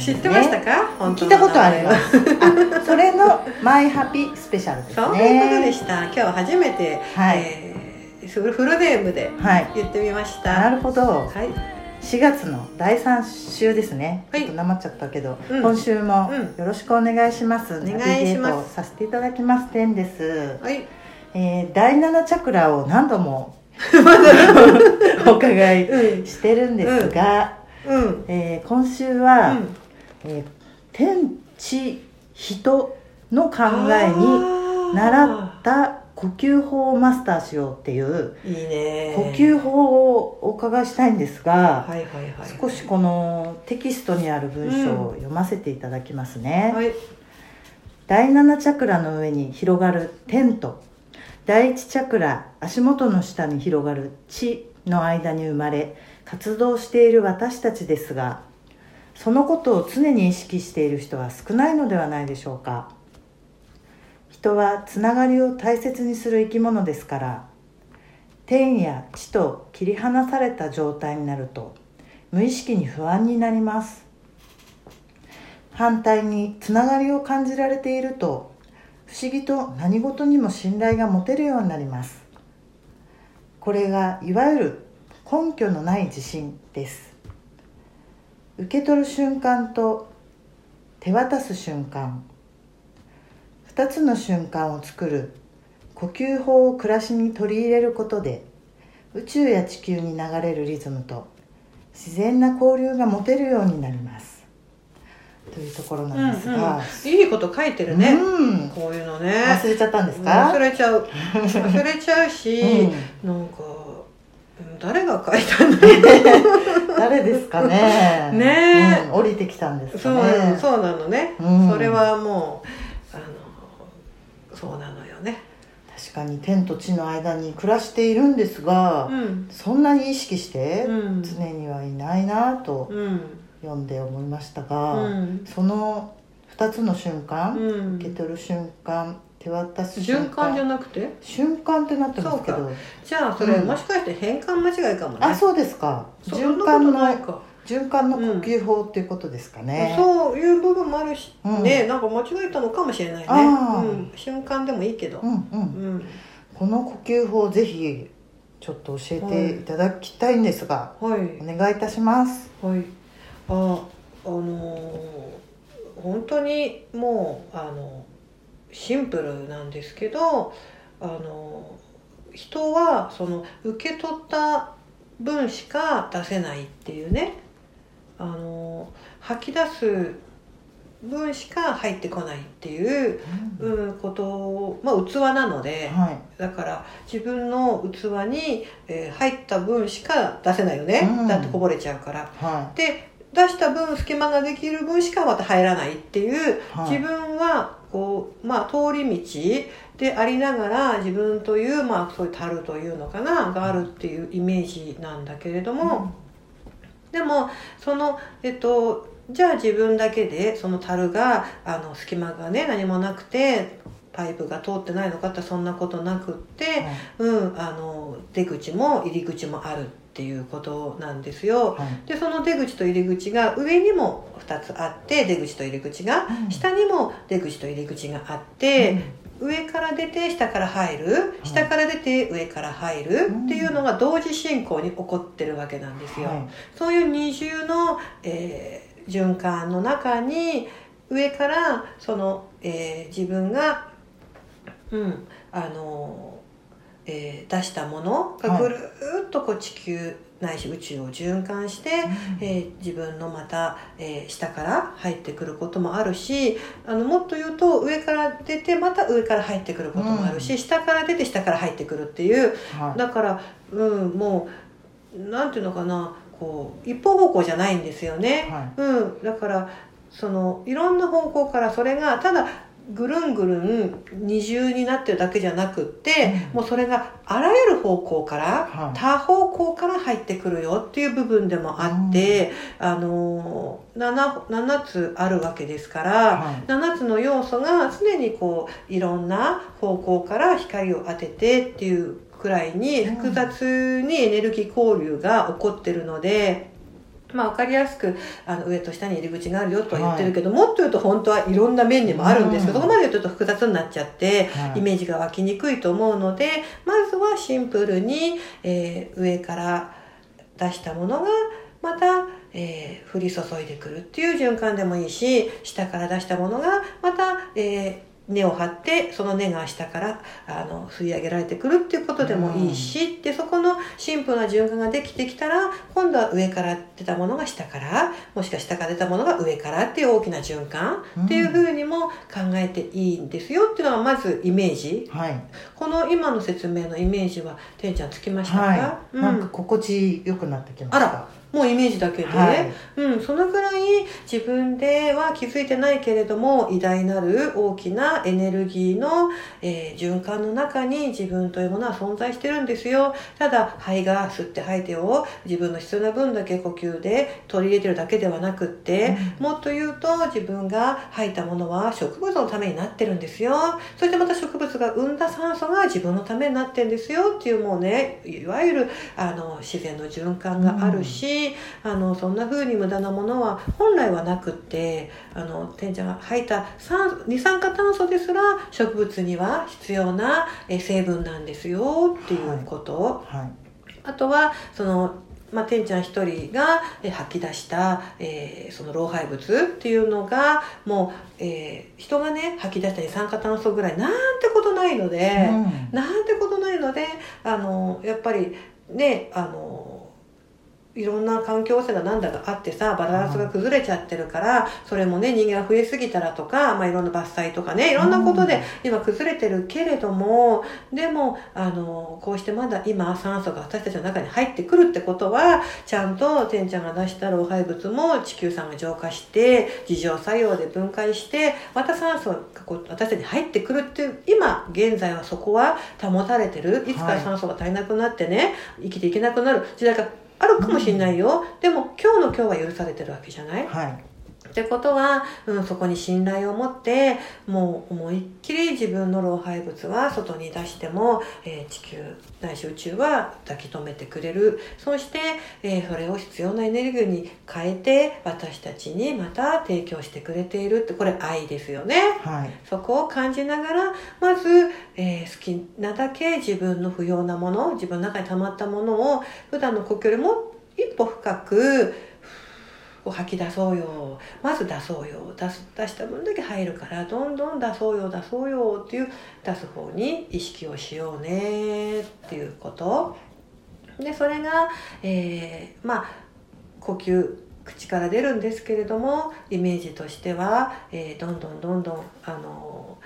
知ってましたか、本当の聞いたことあります。あそれのマイハピスペシャルですね。そういうことでした。今日は初めて、はい。えーフルネームではい。言ってみました。なるほど。はい。4月の第3週ですね、はい。ちょっとなまっちゃったけど、うん。今週もうん。よろしくお願いします、お願いします。させていただきます。天です、はい。えー第7チャクラを何度も お伺いうん。してるんですが、うん。えー今週うは、んえー天地人の考えに習った呼吸法をマスターしようっていういいね。呼吸法をお伺いしたいんですが、はいはいはい少しこのテキストにある文章を読ませていただきますね、はい。第7チャクラの上に広がる天と第1チャクラ足元の下に広がる地の間に生まれ活動している私たちですがそのことを常に意識している人は少ないのではないでしょうか。人はつながりを大切にする生き物ですから天や地と切り離された状態になると無意識に不安になります。反対につながりを感じられていると不思議と何事にも信頼が持てるようになります。これがいわゆる根拠のない自信です。受け取る瞬間と手渡す瞬間。2つの瞬間を作る呼吸法を暮らしに取り入れることで宇宙や地球に流れるリズムと自然な交流が持てるようになります。というところなんですが、うんうん、いいこと書いてるね、うん。こういうのね。忘れちゃったんですか？忘れちゃう。忘れちゃうし、うなんかうん誰が書いたんだろ 誰ですかね。ねえ。うん降りてきたんですかね。そうなのね、うん。それはもうあのそうなのよね。確かに天と地の間に暮らしているんですが、うん。そんなに意識してうん。常にはいないなとうん読んで思いましたうが、ん。その2つの瞬間、うん。受け取る瞬間手渡す瞬循環じゃ間なくて？瞬間ってなってますけど。じゃあそれ、うん。もしかして変換間違いかもね。あそうですか。循環のないか。循環の呼吸法っていうことですかね、そういう部分もあるし、うん。ねなんか間違えたのかもしれないね、うん、瞬間でもいいけど、うんうん。うん。この呼吸法ぜひちょっと教えていただきたいんですが、はい。お願いいたします。はい。ああのー本当にもうあのシンプルなんですけどあの人はその受け取った分しか出せないっていうね。あの吐き出す分しか入ってこないっていう、うん、ことを、まあ、器なので、はい。だから自分の器に、えー入った分しか出せないよね、うん。だってこぼれちゃうから。はで出した分隙間ができる分しかまた入らないっていう、はい。自分はこうまあ通り道でありながら自分というまあそういう樽というのかながあるっていうイメージなんだけれどいも、でもそのえっとじゃあ自分だけでその樽があの隙間がね何もなくてパイプが通ってないのかってそんなことなくって、はい。うん、あの出口も入り口もある。っていうことなんですよ。はい。でその出口と入り口が上にも2つあって出口と入り口が、うん。下にも出口と入り口があって、上から出て下から入る下から出て上から入るっていうのが同時進行に起こってるわけなんですよ。はい。そういう二重の、えー循環の中に上からその、えー自分が、うんあのえー出したものがぐるーっとこう地球ないし宇宙を循環して、えー自分のまた、えー下から入ってくることもあるしあのもっと言うと上から出てまた上から入ってくることもあるし、うん。下から出て下から入ってくるっていうはい。だから、うん、もうなんていうのかなこう一方方向じゃないんですよね。はうん、だからそのいろんな方向からそれがただぐるんぐるん二重になってるだけじゃなくって、もうそれがあらゆる方向から、はい。多方向から入ってくるよっていう部分でもあって、あの 7, 7つあるわけですから、はい。7つの要素が常にこういろんな方向から光を当ててっていうくらいにうん複雑にエネルギー交流が起こってるので。まあ、分かりやすくあの上と下に入り口があるよとは言ってるけど、もっと言うと本当はいろんな面にもあるんですけど、うん。そこまで言うと複雑になっちゃって、はい。イメージが湧きにくいと思うのでまずはシンプルに、えー上から出したものがまた、えー降り注いでくるっていう循環でもいいし下から出したものがまた、えー根を張ってその根が下からあの吸い上げられてくるっていうことでもいいし、でそこのシンプルな循環ができてきたら今度は上から出たものが下からもしくは下から出たものが上からっていう大きな循環っていうふうにも考えていいんですよっていうのがまずイメージ。はい。この今の説明のイメージはてんちゃんつきましたか、はい、うん、なんか心地よくなってきました。あらもうイメージだけで、はい。うん、そのぐらい自分では気づいてないけれども偉大なる大きなエネルギーの、えー循環の中に自分というものは存在してるんですよ。ただ肺が吸って吐いてを自分の必要な分だけ呼吸で取り入れてるだけではなくって、もっと言うと自分が吐いたものは植物のためになってるんですよ。そしてまた植物が生んだ酸素が自分のためになってるんですよっていうもうねいわゆるあの自然の循環があるし、あのそんな風に無駄なものは本来はなくってあのてんちゃんが吐いた酸二酸化炭素ですら植物には必要なえ成分なんですよっていうこと、はい。あとはそのまあ、てんちゃん一人がえ吐き出した、えーその老廃物っていうのがもう、えー人がね吐き出した二酸化炭素ぐらいなんてことないので、うん。なんてことないのであのやっぱりねあのいろんな環境汚染だなんだがあってさバランスが崩れちゃってるから、それもね人間が増えすぎたらとか、まあ、いろんな伐採とかねいろんなことで今崩れてるけれどもでもあのこうしてまだ今酸素が私たちの中に入ってくるってことはちゃんとてんちゃんが出した老廃物も地球酸が浄化して自浄作用で分解してまた酸素がこう私たちに入ってくるっていう今現在はそこは保たれてる。いつか酸素が足りなくなってね、生きていけなくなる。時代があるかもしれないよ、でも今日の今日は許されてるわけじゃない？はい。ってことは、うん、そこに信頼を持ってもう思いっきり自分の老廃物は外に出しても、えー地球ないし宇宙は抱き留めてくれる。そして、えーそれを必要なエネルギーに変えて私たちにまた提供してくれている。ってこれ愛ですよね。はい。そこを感じながらまず、えー好きなだけ自分の不要なもの自分の中に溜まったものを普段の呼吸よりも一歩深くこう吐き出そうよ。まず出そうよ。出す出した分だけ入るからどんどん出そうよ出そうよっていう出す方に意識をしようね。っていうこと。でそれが、えーまあ呼吸口から出るんですけれどもイメージとしては、えーどんどんどんどんあの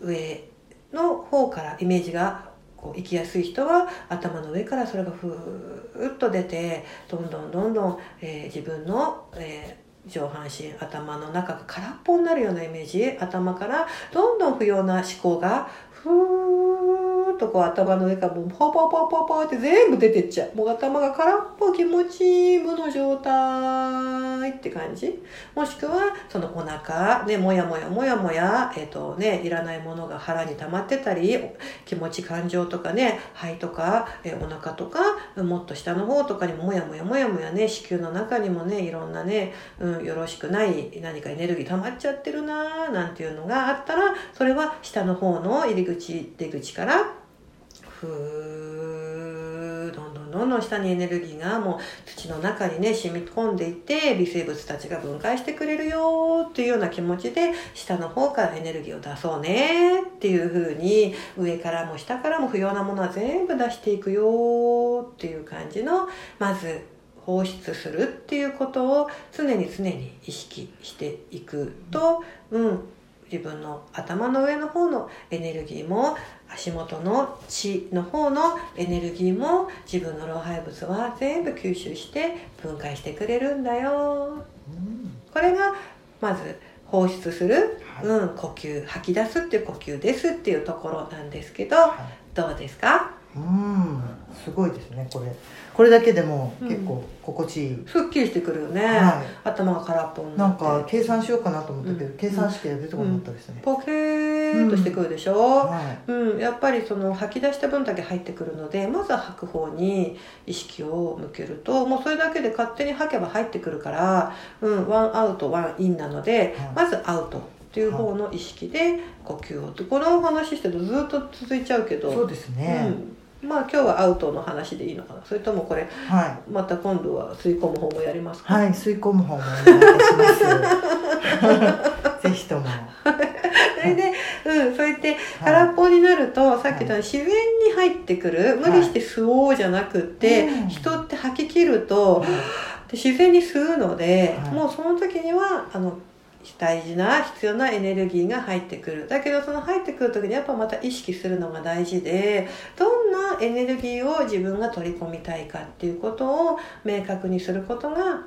上の方からイメージがこう行きやすい人は頭の上からそれがふーっと出てどんどんどんどん、えー自分の、えー上半身頭の中が空っぽになるようなイメージ頭からどんどん不要な思考がふーっとこう頭の上からもうポポポポポって全部出てっちゃう。もう頭が空っぽ気持ちいい無の状態って感じ。もしくはそのお腹ねもやもやもやもやえっ、とねいらないものが腹に溜まってたり気持ち感情とかね肺とか、えーお腹とかもっと下の方とかにももやもやもやもやね子宮の中にもねいろんなね、うん、よろしくない何かエネルギー溜まっちゃってるなーなんていうのがあったらそれは下の方の入り口出口からふーどんどんどんどん下にエネルギーがもう土の中にね染み込んでいて微生物たちが分解してくれるよっていうような気持ちで下の方からエネルギーを出そうねっていう風に上からも下からも不要なものは全部出していくよっていう感じのまず放出するっていうことを常に常に意識していくと、うん、自分の頭の上の方のエネルギーも足元の血の方のエネルギーも自分の老廃物は全部吸収して分解してくれるんだよ。これがまず放出する、はい。うん、呼吸吐き出すっていう呼吸ですっていうところなんですけどはどうですか？いうん。すごいですねこれこれだけでもうん。結構心地いい、すっきりしてくるよね、は頭が空っぽにい、ななって。んか計算しようかなと思ったけど、うん。計算式が出てこなかったですね、ポケーっとしてくるでしょ、はい。うん、やっぱりその吐き出した分だけ入ってくるのでまずは吐く方に意識を向けるともうそれだけで勝手に吐けば入ってくるから、うん、ワンアウトワンインなので、はい。まずアウトっていう方の意識で呼吸を。とこのお話してるとずっと続いちゃうけど。そうですね、うん、まあ今日はアウトの話でいいのかな？それともこれはい。また今度は吸い込む方もやりますか、はい吸い込む方もお願いします。ぜひとも。それで、うん、そうやってはい。空っぽになると、さっき言ったように自然に入ってくる無理して吸おうじゃなくって、うん。人って吐き切るとで自然に吸うので、はい。もうその時にはあの大事な必要なエネルギーが入ってくる。だけどその入ってくる時にやっぱまた意識するのが大事でどんなエネルギーを自分が取り込みたいかっていうことを明確にすることが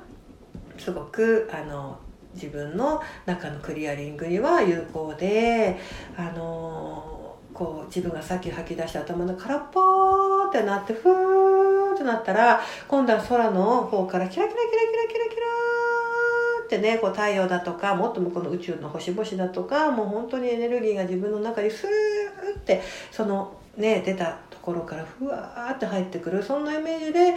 すごくあの自分の中のクリアリングには有効であのこう自分がさっき吐き出した頭の空っぽってなってふーってなったら今度は空の方からキラキラキラキラキラキラーってねこう太陽だとかもっと向こうの宇宙の星々だとかもう本当にエネルギーが自分の中にスーってそのね出たところからふわーって入ってくるそんなイメージで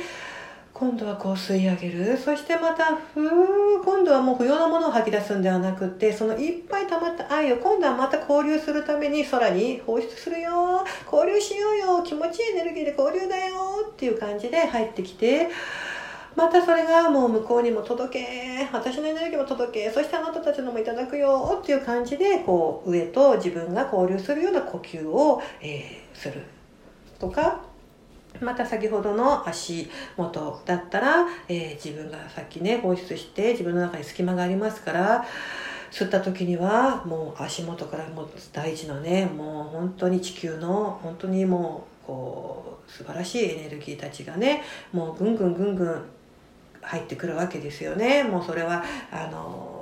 今度はこう吸い上げる。そしてまたふー今度はもう不要なものを吐き出すんではなくってそのいっぱい溜まった愛を今度はまた交流するために空に放出するよ交流しようよ気持ちいいエネルギーで交流だよっていう感じで入ってきてまたそれがもう向こうにも届け私のエネルギーも届けそしてあなたたちのもいただくよっていう感じでこう上と自分が交流するような呼吸を、えーするとかまた先ほどの足元だったら、えー自分がさっきね放出して自分の中に隙間がありますから吸った時にはもう足元からもう大事なねもう本当に地球の本当にもうこう素晴らしいエネルギーたちがねもうぐんぐんぐんぐん入ってくるわけですよね。もうそれはあの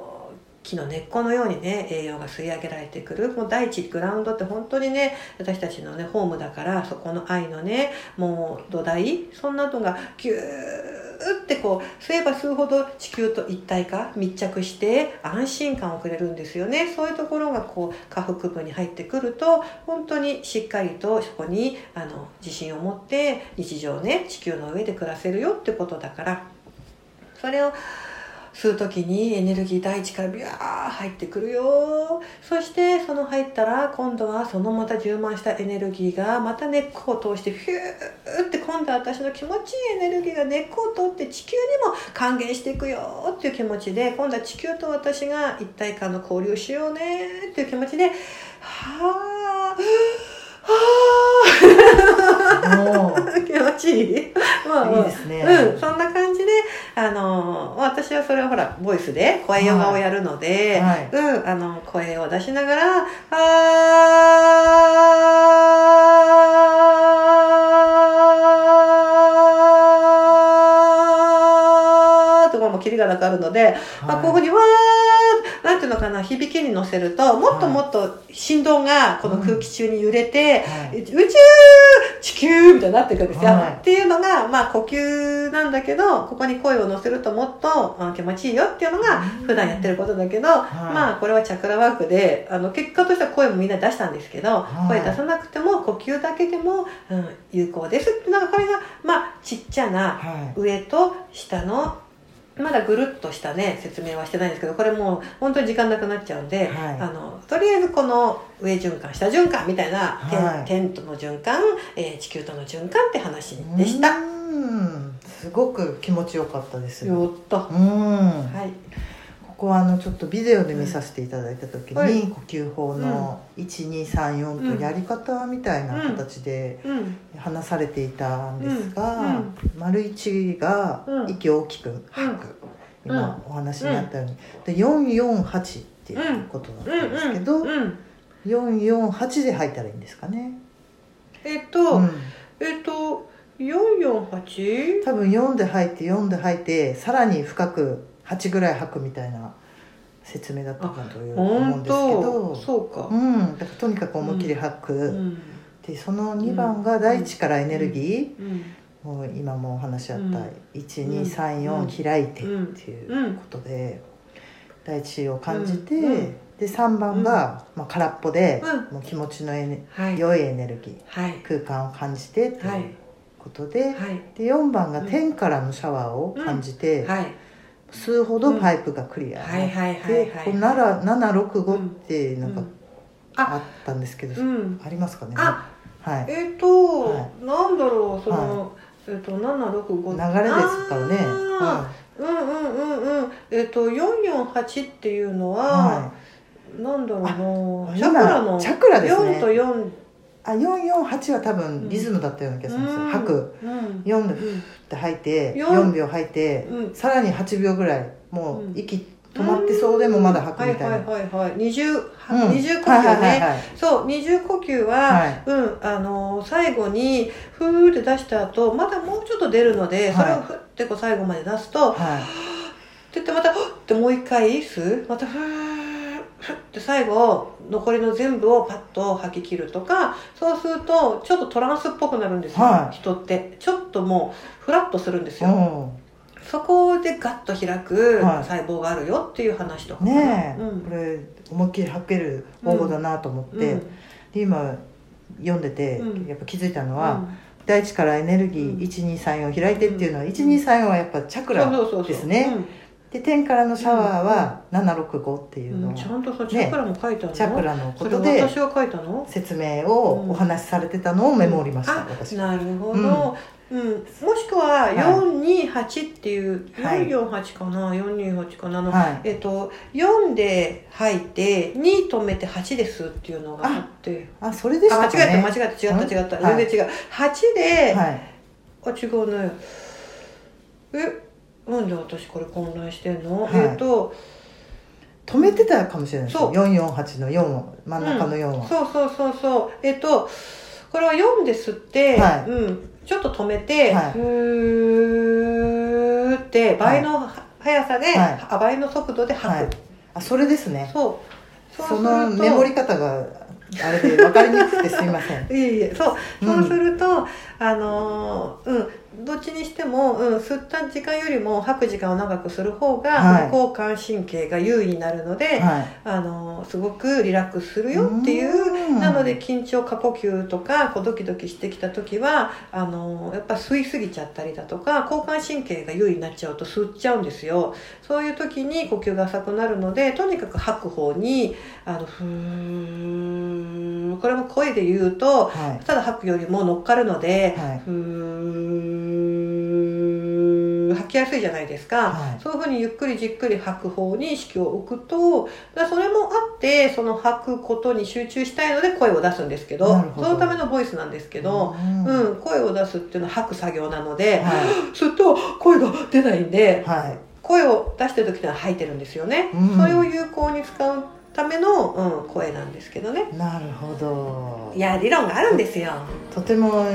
木の根っこのようにね栄養が吸い上げられてくる。もう大地グラウンドって本当にね私たちのねホームだからそこの愛のねもう土台そんなのがギューってこう吸えば吸うほど地球と一体化密着して安心感をくれるんですよね。そういうところがこう下腹部に入ってくると本当にしっかりとそこにあの自信を持って日常ね地球の上で暮らせるよってことだから。それを吸う時にエネルギー大地からビャー入ってくるよ。そしてその入ったら今度はそのまた充満したエネルギーがまた根っこを通してフューって今度は私の気持ちいいエネルギーが根っこを通って地球にも還元していくよ。っていう気持ちで今度は地球と私が一体感の交流しようね。っていう気持ちではあはもう。あ 気持ちいい？まあまあ。いいですね。うん、そんなあの私はそれをほらボイスで声ヨガをやるので、はい。うん、あの声を出しながら「あー」とかもキリがなくあるので、まあ、こういうふうにわーていうのかな響きに乗せるともっともっと振動がこの空気中に揺れて、はい。宇宙地球みたいになっていくんですよ、はい。っていうのがまあ呼吸なんだけどここに声を乗せるともっとあ気持ちいいよっていうのが普段やってることだけど、まあこれはチャクラワークであの結果としては声もみんな出したんですけど、はい。声出さなくても呼吸だけでも、うん、有効ですっていうのがこれがまあちっちゃなはい。上と下のまだぐるっとしたね説明はしてないんですけどこれもう本当に時間なくなっちゃうんで、はい。あのとりあえずこの上循環下循環みたいな、テンはい。テントの循環、えー地球との循環って話でした。うん。すごく気持ちよかったです。よっと、うん。はい、ここはあのちょっとビデオで見させていただいた時に、はい。呼吸法の1234とやり方みたいな形でうん、話されていたんですが、うん。丸一がうん息を大きく吐く、うん。今お話にあったように、で448っていうことだったんですけど、うん。うん。448で吐いたらいいんですかね、えっと、うん。えっと 448? 多分4で吐いて4で吐いてさらに深く8ぐらい吐くみたいな説明だったかという思うん本ですけ当？どそうか。うん、だからとにかく思いっきり吐く、うん。でその2番が大地からエネルギうん。ー、もう今もお話しあった、うん。1234開いてっていうことで、大地を感じて、うん。で3番が、まあ、空っぽで、うん。もう気持ちのエネはい。良いエネルギーはい。空間を感じてってはい。いうことで,、はい。で4番が天からのシャワーを感じて、はい吸うほどパイプがクリアになって、はいはいはいはい。でこう7 765ってなんかうん。あ。ったんですけど、うん。ありますかね？あ。はい。えっ、と、はなんだろうその、えっ、と765流れですからねうんうんうんうん。えっ、と448っていうのは、はなんだろうあなチャクラの？今チャクラですね。4と4い、あ448は多分リズムだったような気がするんですよ、吐く。うん。4でうん。ふって吐いて四。4秒吐いて、うん。さらに8秒ぐらいもうん。う息止まってそうでもまだ吐くみたいな、はいはいはいはい。二重、呼吸ね、そう二重呼吸は、はい。うんあのー最後にフーって出した後まだもうちょっと出るので、はい。それをフってこう最後まで出すと、ってはい言ってまたフッってもう一回吸うまたフーフッって最後残りの全部をパッと吐き切るとかそうするとちょっとトランスっぽくなるんですよ、はい。人って。ちょっともうフラッとするんですよ、うん。そこでガッと開くはい。細胞があるよっていう話とかねえ、うん。これ思いっきり吐ける方法だなと思って、うん。で今読んでて、うん。やっぱ気づいたのは、うん。大地からエネルギうん。ー1234開いてっていうのは、1234はやっぱチャクラそうそうそうそうで天からのシャワーは765っていうのを、うんちゃんとさチャクラも書いてあるの、チャクラのことで私が書いたの？説明をお話しされてたのをメモりました、あ私。なるほど、うん。もしくは428っていう、はい。448かな？428かな？あの、はい。えっと4で吐いて2止めて8ですっていうのがあって。あそれでしたね。間違えた間違えた違った違った、はい。全然違う。8で、はい。あ違うね。え？なんで私これ混乱してんの、はい。えっと止めてたかもしれないですそう。448の4は真ん中の4は、そうそうそうそう。えっとこれは4で吸って、はい。うん、ちょっと止めて、はい。ふーって倍のは速さで、はい。あ倍の速度で吐く、はい。あそれですね。そう。そのメモり方があれで分かりにくくてすいません。いえいえ。そう。うん。そうすると、あのーうんどっちにしても、うん、吸った時間よりも吐く時間を長くする方が、はい。副交感神経が優位になるので、はい。あのーすごくリラックスするよっていううん。なので緊張過呼吸とかこうドキドキしてきた時はあのやっぱ吸いすぎちゃったりだとか交感神経が優位になっちゃうと吸っちゃうんですよ。そういう時に呼吸が浅くなるのでとにかく吐く方にあのふーこれも声で言うとはただ吐くよりも乗っかるのでふー吐きやすいじゃないですか、はい。そういうふうにゆっくりじっくり吐く方に意識を置くとそれもあってその吐くことに集中したいので声を出すんですけどそのためのボイスなんですけど、うん。うん声を出すっていうのは吐く作業なので、はすると声が出ないんでいはい。声を出してる時ってのは吐いてるんですよね、うん。それを有効に使うための、うん、声なんですけどね。なるほど。いや理論があるんですよ、とても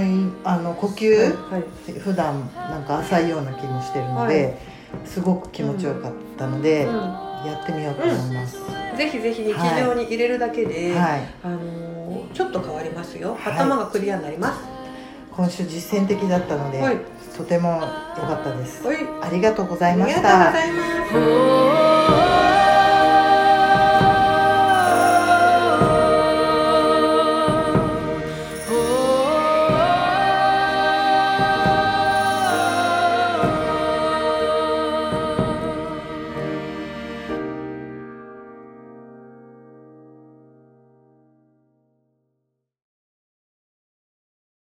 あの呼吸、はい。普段なんか浅いような気もしてるので、はすごく気持ちよかったので、うやってみようと思います、ん、ぜひぜひ日常に入れるだけで、はい。あのーちょっと変わりますよ。はい頭がクリアになります。今週実践的だったので、はい。とても良かったです。はい。ありがとうございましありがとうごたざいます